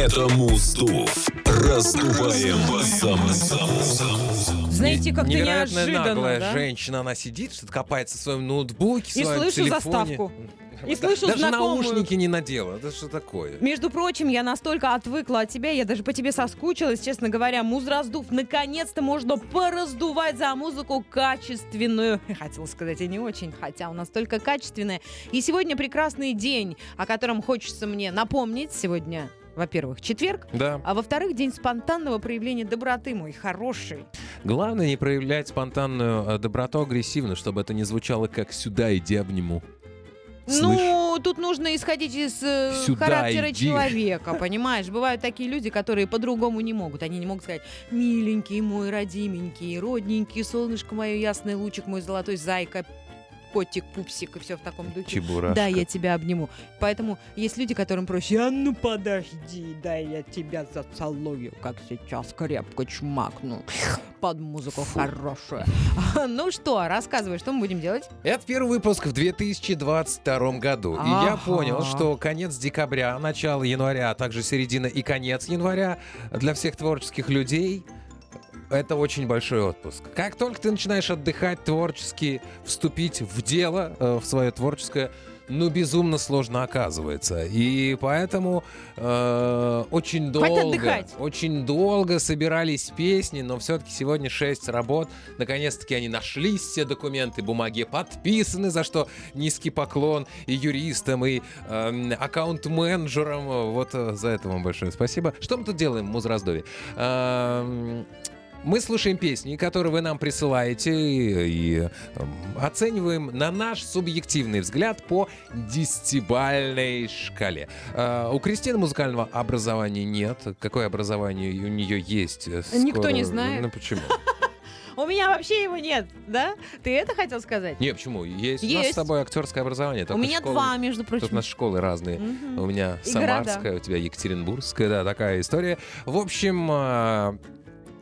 Это Муздув. Раздуваем саму. Знаете, как-то неожиданно, наглая да? женщина, она сидит, что-то копается в своем ноутбуке, в И своем слышу телефоне. заставку. И Да- слышу Даже знакомую. наушники не надела. Это что такое? Между прочим, я настолько отвыкла от тебя, я даже по тебе соскучилась, честно говоря. Муз-раздув, наконец-то можно пораздувать за музыку качественную. Хотела сказать, и не очень, хотя у нас только качественная. И сегодня прекрасный день, о котором хочется мне напомнить. Сегодня, во-первых, четверг, Да. а во-вторых, день спонтанного проявления доброты, мой хороший. Главное не проявлять спонтанную э, доброту агрессивно, чтобы это не звучало как «сюда иди обниму». Слышь? Ну, тут нужно исходить из э, Сюда характера иди. человека, понимаешь? Бывают такие люди, которые по-другому не могут. Они не могут сказать, миленький мой, родименький, родненький, солнышко мое, ясный лучик мой, золотой зайка, котик, пупсик и все в таком духе. Чебурашка. Да, я тебя обниму. Поэтому есть люди, которым проще, а ну подожди, да я тебя зацелую, как сейчас крепко чмакну под музыку хорошую. Ну что, рассказывай, что мы будем делать? Это первый выпуск в 2022 году. И я понял, что конец декабря, начало января, а также середина и конец января для всех творческих людей это очень большой отпуск. Как только ты начинаешь отдыхать творчески, вступить в дело, э, в свое творческое, ну, безумно сложно оказывается. И поэтому э, очень долго, очень долго собирались песни, но все-таки сегодня 6 работ. Наконец-таки они нашлись, все документы, бумаги подписаны, за что низкий поклон и юристам, и эм, аккаунт-менеджерам. Вот э, за это вам большое спасибо. Что мы тут делаем в Музраздове? Эм, мы слушаем песни, которые вы нам присылаете, и, и, эм, оцениваем на наш субъективный взгляд по десятибальной шкале. Э, у Кристины музыкального образования нет. Какое образование у нее есть? э, Никто скоро- не знает. Ну почему? У меня вообще его нет, да? Ты это хотел сказать? Не, почему? Есть, у нас Есть. с тобой актерское образование. У меня школы- два, между Тут у прочим. нас школы разные. Мгм. У меня И Самарская, города. у тебя Екатеринбургская, да, такая история. В общем, а,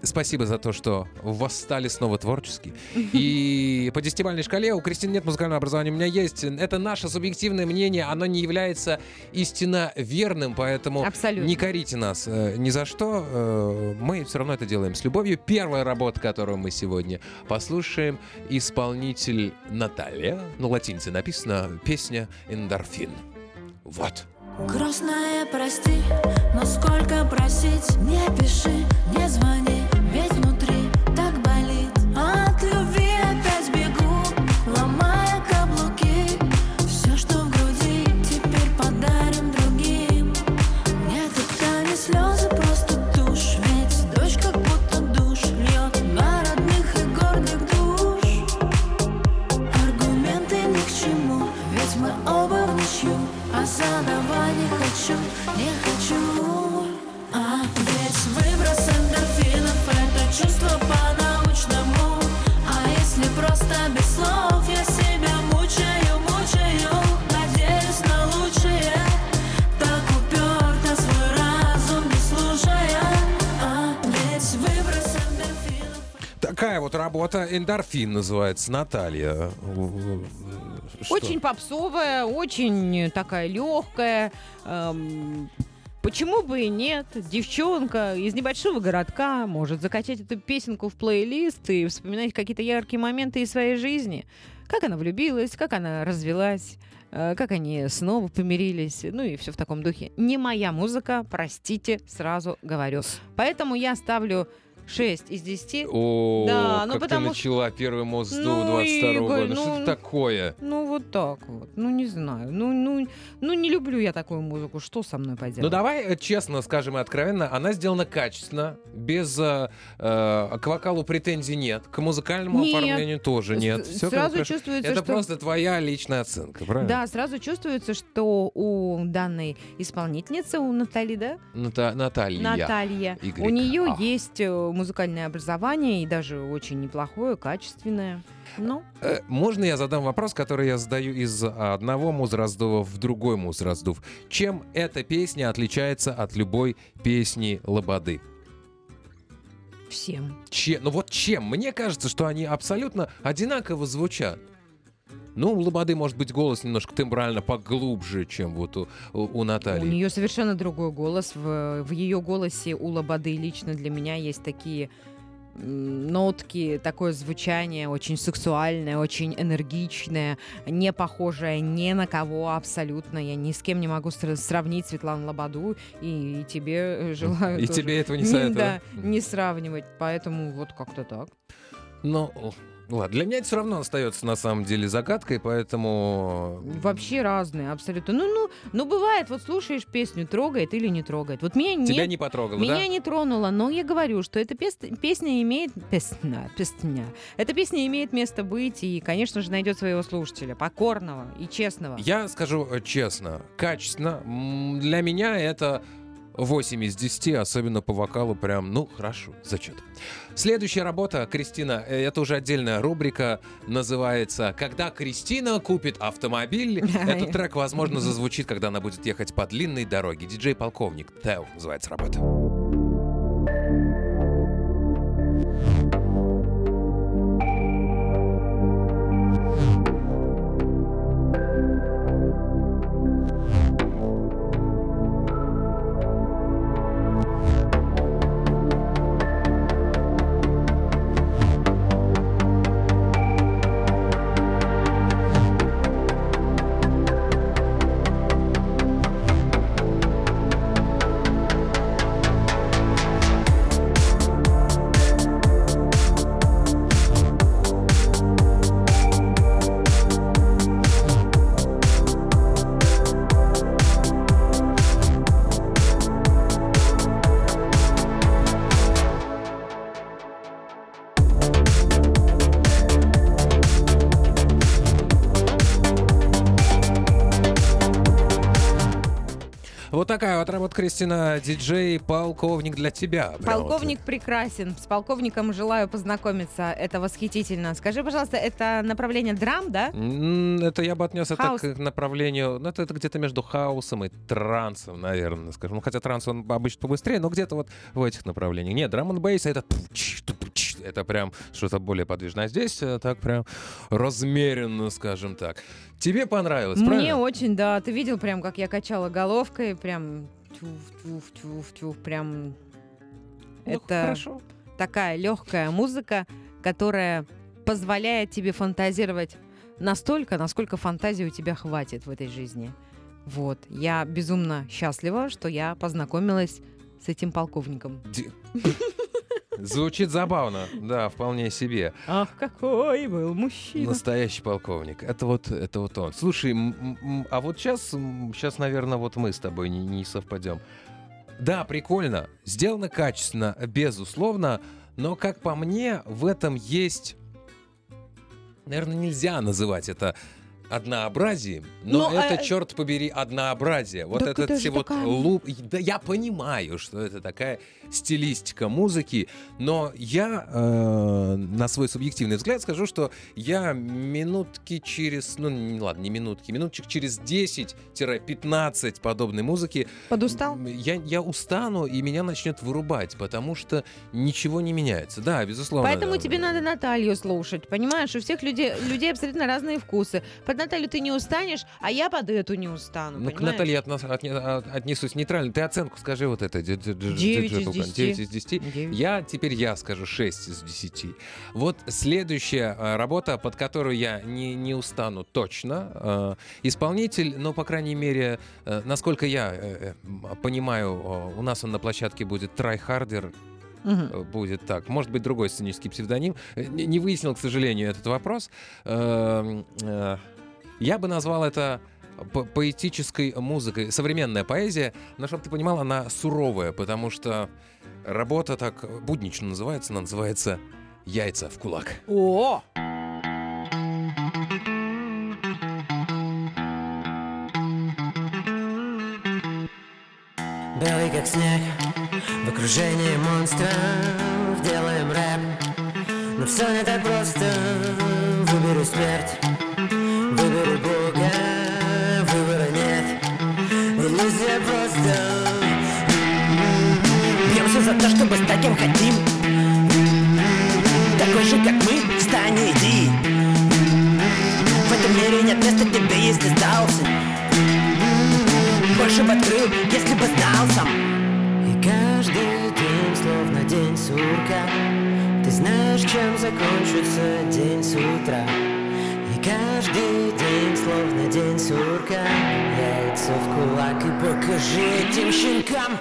спасибо за то, что восстали снова творчески. И по десятибалльной шкале у Кристины нет музыкального образования, у меня есть. Это наше субъективное мнение, оно не является истинно верным, поэтому Абсолютно. не корите нас э, ни за что. э, Мы все равно это делаем с любовью. Первая работа, которую мы сегодня послушаем, исполнитель Наталья. На латинице написано песня «Эндорфин». Вот. Грустная, прости, но сколько просить Не пиши, не звони, без слов Я себя мучаю, мучаю Надеюсь на лучшее Так уперто свой разум не слушая А ведь выброс эндорфинов Такая вот работа «Эндорфин» называется, Наталья. Что? Очень попсовая, очень такая легкая. эм, Почему бы и нет? Девчонка из небольшого городка может закачать эту песенку в плейлист и вспоминать какие-то яркие моменты из своей жизни. Как она влюбилась, как она развелась, э, как они снова помирились, ну и все в таком духе. Не моя музыка, простите, сразу говорю. Поэтому я ставлю 6 из 10. О, Да, ну как потому ты начала первый мост Ну, 22 Игорь, года. Ну, ну, что это такое? Ну, вот так вот. Ну, не знаю. Ну, ну, ну, не люблю я такую музыку. Что со мной поделать? Ну давай э, честно скажем и откровенно, она сделана качественно, без э, э, к вокалу претензий нет, к музыкальному Нет. оформлению тоже нет. С- Всё сразу чувствуется, Это что... просто твоя личная оценка, правильно? Да, сразу чувствуется, что у данной исполнительницы, у Натали, да? Ната- Наталья. Наталья. Y. У нее А. есть э, музыкальное образование, и даже очень неплохое, качественное. Ну, Э, Можно я задам вопрос, который я задаю из одного музраздува в другой музраздув? Чем эта песня отличается от любой песни Лободы? всем. Чем? Ну вот чем? Мне кажется, что они абсолютно одинаково звучат. Ну, у Лободы может быть голос немножко тембрально поглубже, чем вот у, у, у У Натальи. нее совершенно другой голос. В, в ее голосе у Лободы лично для меня есть такие нотки, такое звучание очень сексуальное, очень энергичное, не похожее ни на кого абсолютно. Я ни с кем не могу сра- сравнить Светлану Лободу, и, и тебе э, желаю И тоже тебе этого не советую. Да, не сравнивать. Поэтому вот как-то так. Ну, ладно, для меня это все равно остается на самом деле загадкой, поэтому... Вообще разные, абсолютно. Ну, ну, ну бывает, вот слушаешь песню, трогает или не трогает. Вот меня Тебя нет не потрогало, Меня да? не тронуло, но я говорю, что эта пес- песня имеет... Песня, песня. Эта песня имеет место быть и, конечно же, найдет своего слушателя, покорного и честного. Я скажу э, честно, качественно. Для меня это 8 из 10, особенно по вокалу, прям, ну, хорошо, зачет. Следующая работа, Кристина, э, это уже отдельная рубрика, называется «Когда Кристина купит автомобиль». Этот трек, возможно, зазвучит, когда она будет ехать по длинной дороге. Диджей-полковник, Тео называется работа. Такая вот работа, Кристина, диджей-полковник для тебя. Прям вот. Полковник прекрасен. С полковником желаю познакомиться. Это восхитительно. Скажи, пожалуйста, это направление драм, да? Это я бы отнес это к направлению, ну это, это где-то между хаосом и трансом, наверное, скажем. Ну, хотя транс он обычно побыстрее, но где-то вот в этих направлениях. Нет, драм н бейс это это прям что-то более подвижное. А здесь э, так прям размеренно, скажем так. Тебе понравилось, Мне правильно? очень, да. Ты видел прям, как я качала головкой, прям тюф-тюф-тюф-тюф, прям... Ну, это хорошо. такая легкая музыка, которая позволяет тебе фантазировать настолько, насколько фантазии у тебя хватит в этой жизни. Вот. Я безумно счастлива, что я познакомилась с этим полковником. Звучит забавно, да, вполне себе. Ах, какой был мужчина. Настоящий полковник. Это вот, это вот он. Слушай, а вот сейчас, сейчас, наверное, вот мы с тобой не, не совпадем. Да, прикольно, сделано качественно, безусловно, но, как по мне, в этом есть... Наверное, нельзя называть это однообразием, но, Но, это, э, черт побери, однообразие. Вот так этот это все вот такая- луп... Да, я понимаю, что это такая стилистика музыки, но я э, на свой субъективный взгляд скажу, что я минутки через, ну не, ладно, не минутки, минуточек через 10-15 подобной музыки Подустал? я, я устану и меня начнет вырубать, потому что ничего не меняется. Да, безусловно. Поэтому да, тебе да. надо Наталью слушать, понимаешь? У всех людей, людей абсолютно разные вкусы. Под Наталью ты не устанешь, а я под эту не устану, Ну, к? Наталье относ- отне- от- отнесусь нейтрально. Ты оценку скажи вот это. ди- ди- ди- Девять ди- из ди- десяти. 9 из 10. Девять. Я теперь я скажу 6 из 10. Вот следующая э, работа, под которую я не, не устану точно. Э, Исполнитель, ну, по крайней мере, э, насколько я понимаю, у нас он на площадке будет Tryharder, э, будет так. Может быть, другой сценический псевдоним. Не не выяснил, к сожалению, этот вопрос. Я бы назвал это по- поэтической музыкой. Современная поэзия, но чтобы ты понимал, она суровая, потому что работа так буднично называется, она называется «Яйца в кулак». О! Белый как снег В окружении монстров Делаем рэп Но все не так просто Выбери смерть кем хотим. Такой же, как мы, встань и иди. В этом мире нет места тебе, если сдался. Больше бы открыл, если бы знал сам. И каждый день словно день сурка. Ты знаешь, чем закончится день с утра. И каждый день словно день сурка Яйца в кулак и покажи этим щенкам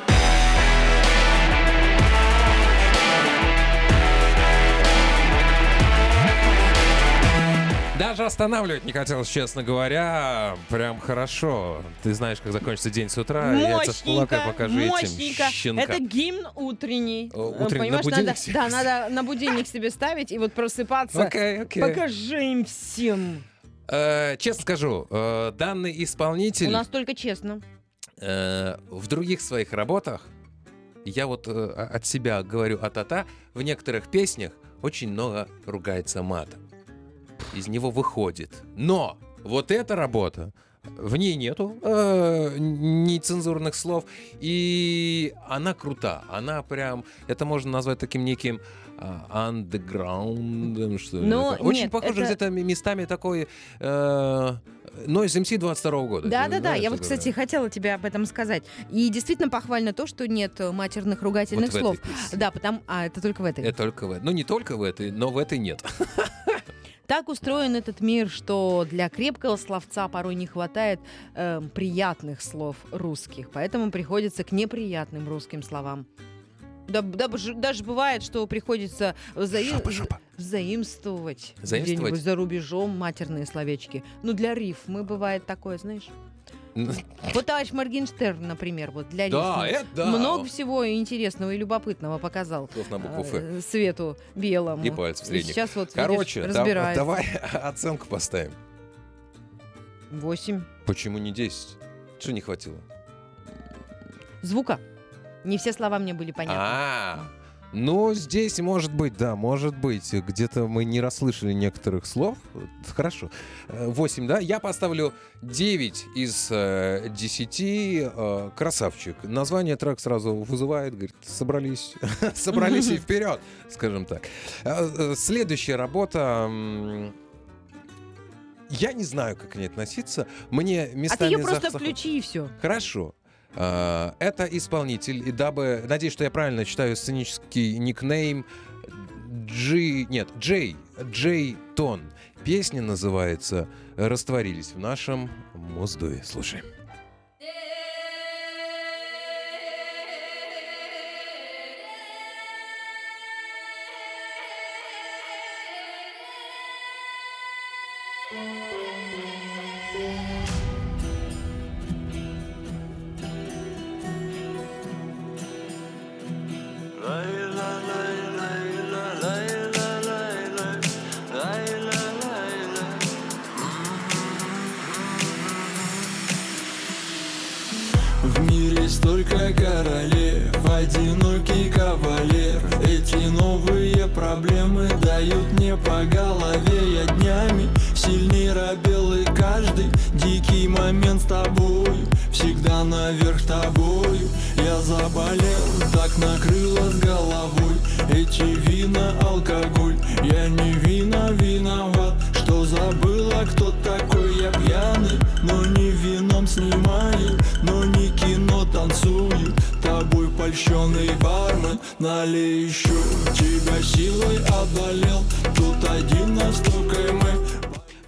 Даже останавливать не хотелось, честно говоря. Прям хорошо. Ты знаешь, как закончится день с утра. Яйца в Мощненько, покажи этим мощненько. щенкам. Это гимн утренний. О, Э, утренний, на Понимаешь, будильник надо, себе да, надо на будильник себе ставить и вот просыпаться. Окей, окей. Покажи им всем. Э, честно скажу, э, данный исполнитель У нас только честно. э, в других своих работах, я вот э, от себя говорю а-та-та, в некоторых песнях очень много ругается матом. Из него выходит. Но вот эта работа, в ней нету э, нецензурных слов, и она крута. Она прям, это можно назвать таким неким а, андеграундом, что ли. Ну, такое. Очень нет, похоже это- где-то местами такой... Э, Noise MC 22 года. Да, да, да. Знаешь Я вот, кстати, хотела тебе об этом сказать. И действительно похвально то, что нет матерных ругательных Вот слов. Да, потому. А, это только в этой. Это только в этой. Ну, не только в этой, но в этой нет. Так устроен этот мир, что для крепкого словца порой не хватает э, приятных слов русских, поэтому приходится к неприятным русским словам. Да, да, даже бывает, что приходится взаи- Жопа, жопа. взаимствовать, Заимствовать? где-нибудь за рубежом матерные словечки. Ну, для рифмы бывает такое, знаешь. Вот товарищ Моргенштерн, например, вот для Да, это да. Много всего интересного и любопытного показал Слов на букву Ф. э, свету белому. И пальцев средних. Сейчас вот, видишь, Короче, да- разбирается. давай оценку поставим. Восемь. Почему не 10? Что не хватило? Звука. Не все слова мне были понятны. А, ну, здесь может быть, да, может быть. Где-то мы не расслышали некоторых слов. Хорошо. 8, да? Я поставлю 9 из э, 10. Э, красавчик. Название трек сразу вызывает, говорит, собрались, собрались и вперед, скажем так. Э, э, Следующая работа... Я не знаю, как к ней относиться. Мне а ты местами ее просто захват- включи и все. Хорошо. А, Это исполнитель, и дабы, надеюсь, что я правильно читаю сценический никнейм, Джи, нет, Джей, Джей Тон. Песня называется «Растворились в нашем Моздуе». Слушаем. В одинокий кавалер. Эти новые проблемы дают мне по голове. Я днями сильней робел и каждый дикий момент с тобою Всегда наверх тобою. Я заболел, так накрыло с головой. Эти вина, алкоголь Польщенный бармен Налей еще Тебя силой одолел Тут один настолько мы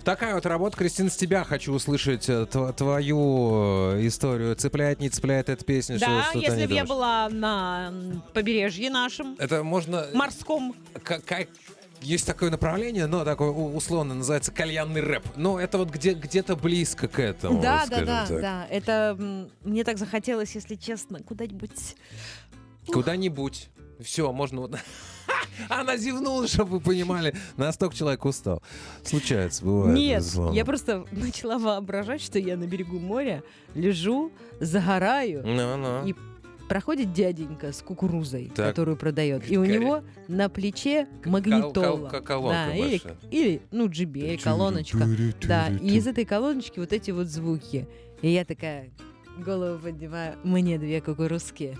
Такая вот работа, Кристина, с тебя хочу услышать э, тв- твою э, историю. Цепляет, не цепляет эта песня? Да, что, что ты если бы я была на побережье нашем, Это можно... морском, как, как- есть такое направление, но такое условно называется кальянный рэп. Но это вот где, где-то близко к этому. да, да, да, так. да. Это мне так захотелось, если честно, куда-нибудь. Куда-нибудь. Все, можно вот... Она зевнула, чтобы вы понимали. Настолько человек устал. Случается, бывает. Нет, безусловно. я просто начала воображать, что я на берегу моря лежу, загораю, Ну-ну. и проходит дяденька с кукурузой, Так. которую продает, и у него на плече кол- магнитола. кол- колонка да, или, или, ну, джибей, колоночка. Да, и из этой колоночки вот эти вот звуки. И я такая голову поднимаю, мне две кукурузки.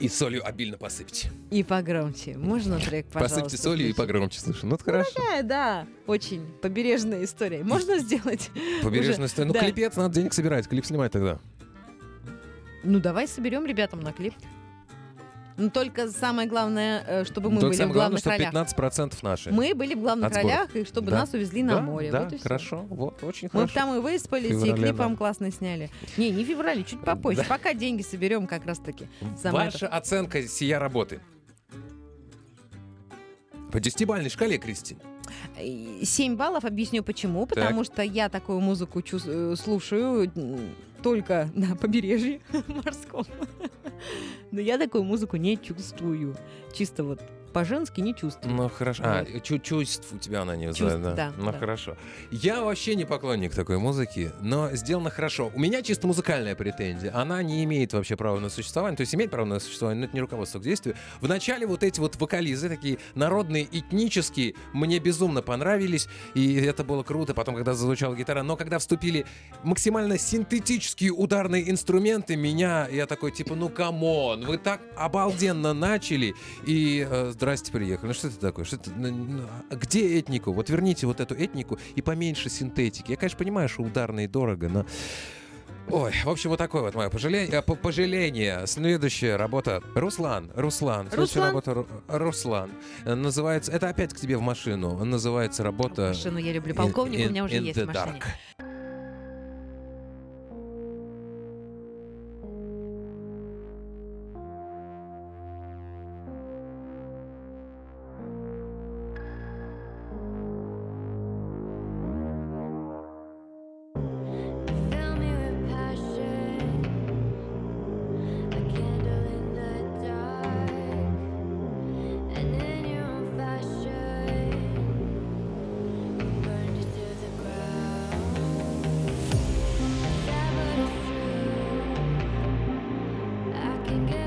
И солью обильно посыпьте. И погромче. Можно трек, пожалуйста? Посыпьте солью и включить? погромче слышу. Ну, это хорошо. Такая, да, очень побережная история. Можно сделать? Побережная история. Ну, да. клипец надо денег собирать. Клип снимать тогда. Ну, давай соберем ребятам на клип. Ну, только самое главное, э, чтобы мы Только были в самое главное, главных что ролях. 15% наши. Мы были в главных От сборов. ролях, и чтобы Да. нас увезли на Да, море. Да, вот и хорошо. Вот, очень Мы хорошо. там и выспались, и феврале, клип да. вам классно сняли. Не, не в феврале, чуть попозже. Пока деньги соберем как раз-таки. Ваша оценка сия работы? По десятибалльной шкале, Кристин. 7 баллов, объясню почему. Потому что я такую музыку э, слушаю только на побережье морском. Но я такую музыку не чувствую. Чисто вот по-женски не чувствую. Ну, хорошо. А, чу- чувств у тебя она не Чувств, да, Ну, да. хорошо. Я вообще не поклонник такой музыки, но сделано хорошо. У меня чисто музыкальная претензия. Она не имеет вообще права на существование. То есть имеет право на существование, но это не руководство к действию. Вначале вот эти вот вокализы, такие народные, этнические, мне безумно понравились. И это было круто. Потом, когда зазвучала гитара. Но когда вступили максимально синтетические ударные инструменты, меня, я такой, типа, ну, come on, вы так обалденно начали. И э, здрасте, приехали. Ну, что это такое? Что это? Ну, ну, а где этнику? Вот верните вот эту этнику и поменьше синтетики. Я, конечно, понимаю, что ударно и дорого, но... Ой, в общем, вот такое вот мое пожаление. э, по- пожаление. Следующая работа. Руслан, Руслан. Следующая Руслан? работа Ру- Руслан. Называется... Это опять к тебе в машину. Называется работа... Машину я люблю. Полковник In- у меня уже есть в машине. dark. Can get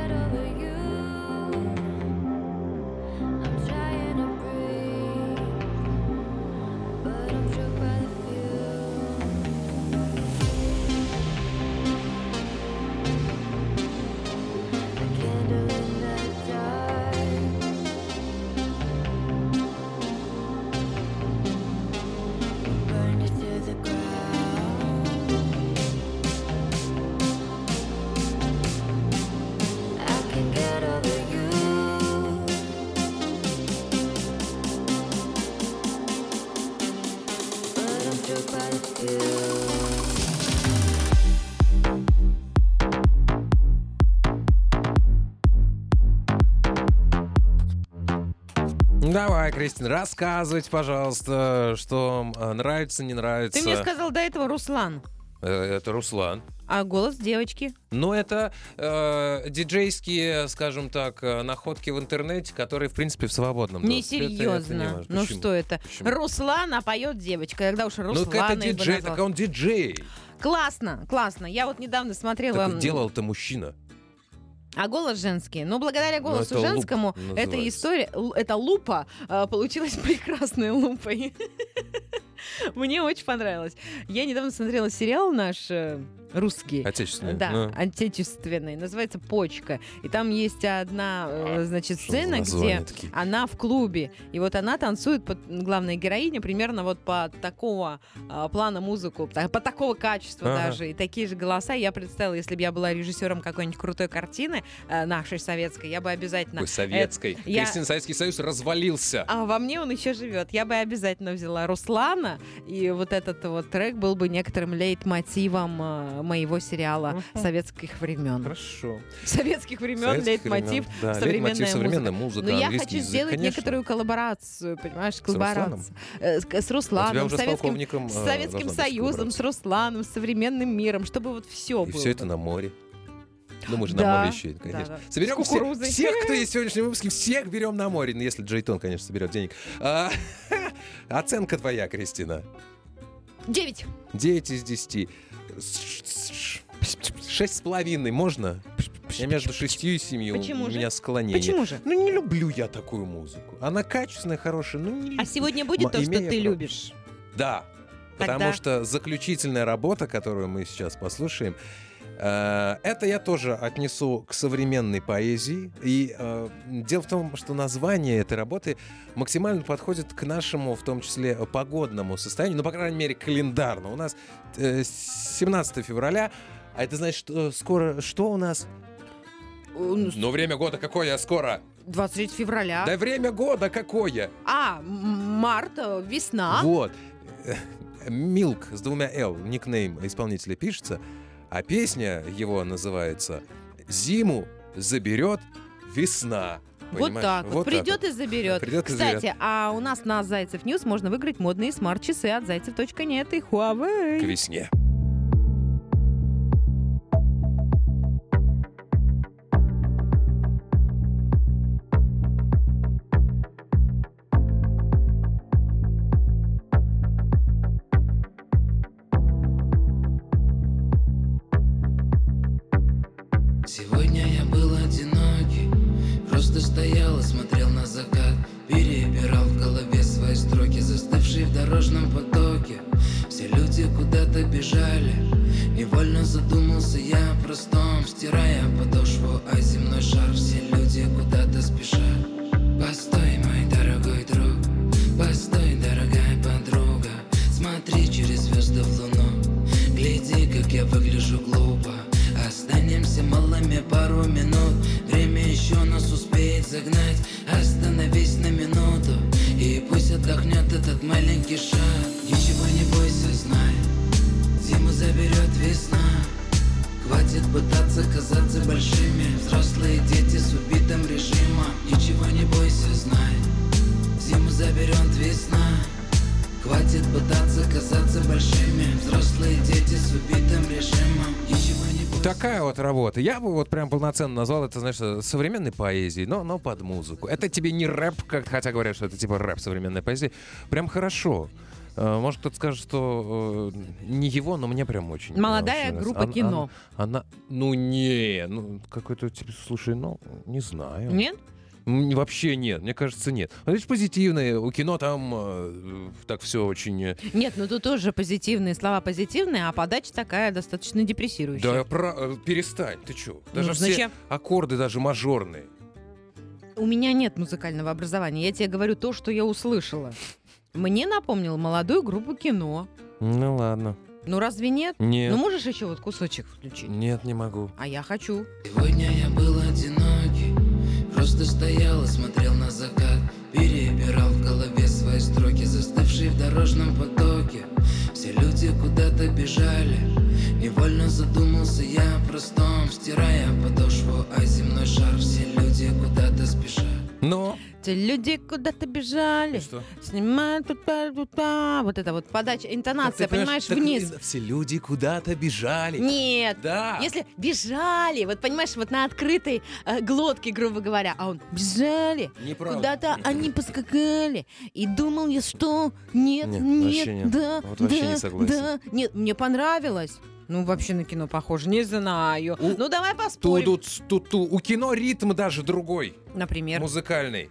Давай, Кристина, рассказывайте, пожалуйста, что э, нравится, не нравится. Ты мне сказал до этого Руслан, Э, Это Руслан. а голос девочки. Ну, это э, диджейские, скажем так, э, находки в интернете, которые, в принципе, в свободном доступе. Это- это не Несерьезно. важно. Ну Почему? что это? Почему? Руслан, а поет девочка. Когда уж Ну, Руслана так это диджей, так он диджей. Классно, классно. Я вот недавно смотрела... Так делал-то мужчина. А голос женский. Ну, благодаря Ну, голосу это луп женскому, эта история, эта лупа э, получилась прекрасной лупой. Мне очень понравилось. Я недавно смотрела сериал наш э, русский. Отечественный. Да, Ну, отечественный. Называется «Почка». И там есть одна, э, значит, что за сцена, где такие? она в клубе. И вот она танцует, под, главная героиня, примерно вот по такого а, плана музыку, по такого качества Ага. даже. И такие же голоса. Я представила, если бы я была режиссером какой-нибудь крутой картины э, нашей советской, я бы обязательно... такой советской. я- Кристина, Советский Союз развалился. А во мне он еще живет. Я бы обязательно взяла Руслана, и вот этот вот трек был бы некоторым лейтмотивом э, моего сериала советских времен. Хорошо. Советских времен Советских лейтмотив времен, да, современная лейтмотив, современная музыка, Но я хочу язык, сделать конечно. некоторую коллаборацию, понимаешь, коллаборацию. Э, С, Русланом, У тебя уже с Советским, с э, Советским Союзом, с. Русланом, с современным миром, чтобы вот все И было. все это на море. Ну, мы же Да, на море еще, конечно. да, да. Соберем все- всех, кто есть в сегодняшнем выпуске, всех берем на море. Ну, если Джейтон, конечно, соберет денег. А, Оценка твоя, Кристина. Девять. 9 из 10. Шесть с половиной можно? Я между шестью и семью. Почему У меня склонение. Почему же? Ну, не люблю я такую музыку. Она качественная, хорошая, ну не А сегодня будет то, что ты любишь? Да. Тогда- Потому что заключительная работа, которую мы сейчас послушаем, Это я тоже отнесу к современной поэзии. И э, дело в том, что название этой работы максимально подходит к нашему, в том числе, погодному состоянию, ну, по крайней мере, календарно. У нас э, 17 февраля, а это значит, что скоро что у нас? Ну, время года какое скоро? 23 февраля. Да время года какое? А, март, э, весна. Вот. Millk с двумя «Л», никнейм исполнителя пишется, а песня его называется «Зиму заберет весна». Вот Понимаешь? так вот. Придет вот. и заберет. Придет и Кстати, заберет. а у нас на Зайцев News можно выиграть модные смарт-часы от зайцев.нет и Huawei. К весне. Бы вот прям полноценно назвал это, знаешь, современной поэзией, но, но под музыку. Это тебе не рэп, как, хотя говорят, что это типа рэп современной поэзии. Прям хорошо. Э, Может, кто-то скажет, что э, не его, но мне прям очень Молодая очень группа. Она- «Кино». Она, она- ну не, ну какой-то, типа, слушай, ну не знаю. Нет? Вообще нет, мне кажется, нет. Ну, Это позитивное, у кино там э, так все очень... э, Нет, ну тут тоже позитивные слова позитивные, а подача такая достаточно депрессирующая. Да про- э, перестань, ты чё? Даже Ну, все аккорды, даже мажорные. У меня нет музыкального образования. Я тебе говорю то, что я услышала. Мне напомнил молодую группу кино. Ну ладно. Ну разве нет? Нет, Ну можешь еще вот кусочек включить? нет, не могу. А я хочу. Сегодня я был одинокий Просто стоял и смотрел на закат. Перебирал в голове свои строки Застывшие в дорожном потоке. Все люди куда-то бежали Невольно задумался я о простом Стирая подошву, а земной шар. Все люди куда-то спешат Но... Те люди куда-то бежали. Что? Снимают тут Вот это вот подача, интонация, понимаешь, вниз. Все люди куда-то бежали. Нет. Да. Если бежали, вот понимаешь, вот на открытой э, глотке, грубо говоря, а он бежали, Неправда. куда-то они поскакали, и думал я, что нет, Нет, нет, нет. да, Вот вообще да, не согласен. да, нет, мне понравилось. Ну, вообще на кино похоже, не знаю. У- Ну, давай поспорим. Тут, тут, тут, у кино ритм даже другой, Например. музыкальный.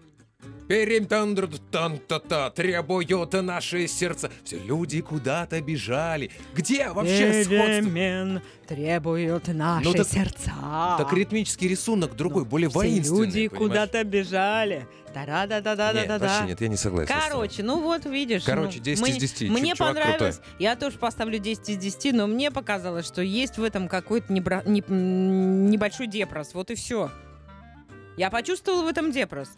Перем тан тан та та требуют наши сердца. Все люди куда-то бежали. Где вообще сходство? Перемен требуют наши Ну так- сердца. Так ритмический рисунок другой, более Все воинственный. люди куда-то бежали. да да да да да вообще да нет, я не согласен. Короче, ну вот видишь. Короче, ну, 10 из мне- 10. Мне Чувак понравилось. крутой. Я тоже поставлю 10 из 10, но мне показалось, что есть в этом какой-то небра- не- небольшой депрос. Вот и все. Я почувствовала в этом депрос.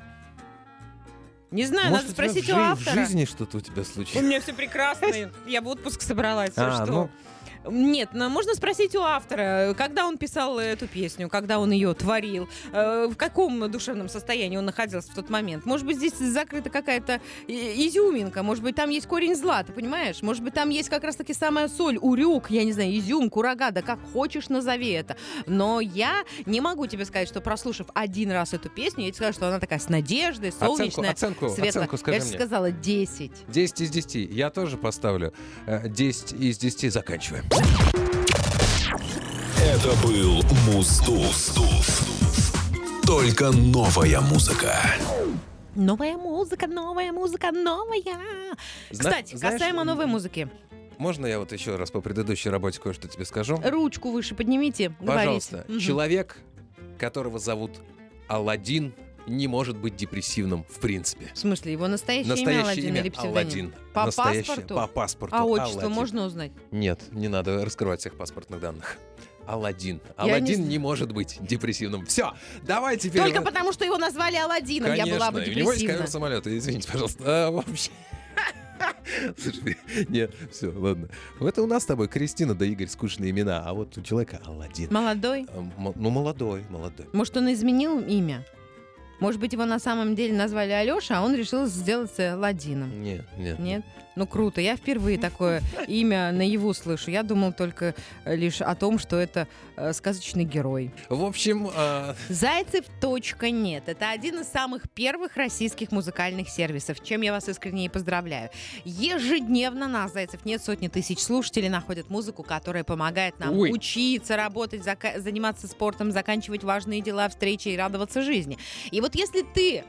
Не знаю, Может, надо у тебя спросить в у жи- автора. В жизни что-то у тебя У случилось? меня все прекрасно. Я в отпуск собралась. А, что? ну. Нет, но можно спросить у автора, когда он писал эту песню, когда он ее творил, э, в каком душевном состоянии он находился в тот момент. Может быть, здесь закрыта какая-то и- изюминка, может быть, там есть корень зла, ты понимаешь? Может быть, там есть как раз-таки самая соль, урюк, я не знаю, изюм, курага, да как хочешь назови это. Но я не могу тебе сказать, что прослушав один раз эту песню, я тебе скажу, что она такая с надеждой, солнечная, оценку, светлая. оценку скажи я же сказала 10. 10 из 10. Я тоже поставлю э, 10 из 10. Заканчиваем. Это был Муздув. Только новая музыка. Новая музыка, новая музыка, новая. Зна- Кстати, знаешь, касаемо новой музыки. Можно я вот еще раз по предыдущей работе кое-что тебе скажу? Ручку выше поднимите, Пожалуйста, говорите. Человек, которого зовут Алладин, не может быть депрессивным в принципе. В смысле, его настоящее, Настоящее имя Аладдин имя или псевдоним? Алладин. По Настоящее- паспорту? По паспорту. А отчество Алладин. можно узнать? Нет, не надо раскрывать всех паспортных данных. Алладин. Не Алладин знаю. не, может быть депрессивным. Все, давай теперь... Только потому, что его назвали Конечно, я была бы у него есть депрессивна. самолета, извините, пожалуйста. А, вообще... Слушай, нет, все, ладно. Это у нас с тобой Кристина да Игорь скучные имена, а вот у человека Алладин. Молодой? Ну, молодой, молодой. Может, он изменил имя? Может быть, его на самом деле назвали Алеша, а он решил сделаться Ладином? Нет, нет. Нет? Ну круто, я впервые такое имя наяву слышу. Я думал только э, лишь о том, что это э, сказочный герой. В общем, а, Зайцев точка нет. Это один из самых первых российских музыкальных сервисов, чем я вас искренне и поздравляю. Ежедневно на Зайцев нет сотни тысяч слушателей находят музыку, которая помогает нам Ой. учиться, работать, зака- заниматься спортом, заканчивать важные дела, встречи и радоваться жизни. И вот если ты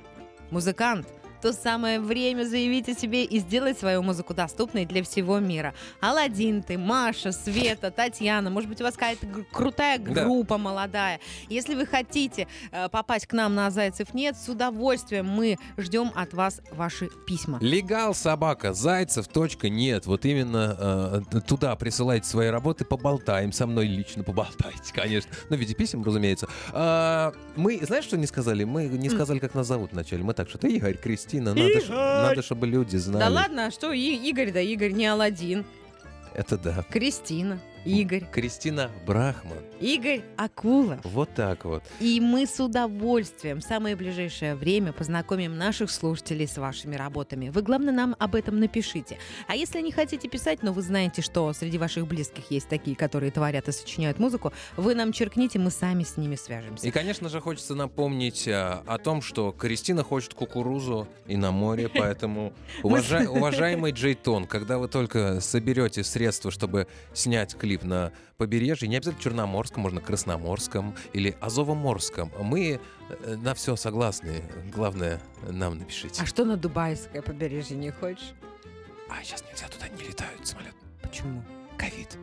музыкант, то самое время заявить о себе и сделать свою музыку доступной для всего мира. Алладин ты, Маша, Света, Татьяна, может быть, у вас какая-то крутая Да. группа молодая. Если вы хотите э, попасть к нам на Зайцев нет, с удовольствием мы ждем от вас ваши письма. легал собака, зайцев, точка, нет. Вот именно э, туда присылайте свои работы, поболтаем. Со мной лично поболтайте, конечно. Ну, в виде писем, разумеется. А, мы, знаешь, что не сказали? Мы не сказали, как нас зовут вначале. Мы так, что-то Игорь, Кристина. Надо, ж- надо, чтобы люди знали. Да ладно, а что И- Игорь, да Игорь, не Алладин. Это да. Кристина, Игорь, Кристина Брахман. Игорь Акулов. Вот так вот. И мы с удовольствием в самое ближайшее время познакомим наших слушателей с вашими работами. Вы, главное, нам об этом напишите. А если не хотите писать, но вы знаете, что среди ваших близких есть такие, которые творят и сочиняют музыку, вы нам черкните, мы сами с ними свяжемся. И, конечно же, хочется напомнить а, о том, что Кристина хочет кукурузу и на море, поэтому, уважа- уважаемый Джейтон, когда вы только соберете средства, чтобы снять клип на побережье, не обязательно Черноморском, можно Красноморском или Азовоморском, мы э, на все согласны. Главное, нам напишите. А что на Дубайское побережье не хочешь? А сейчас нельзя туда не летают самолет. Почему? Ковид.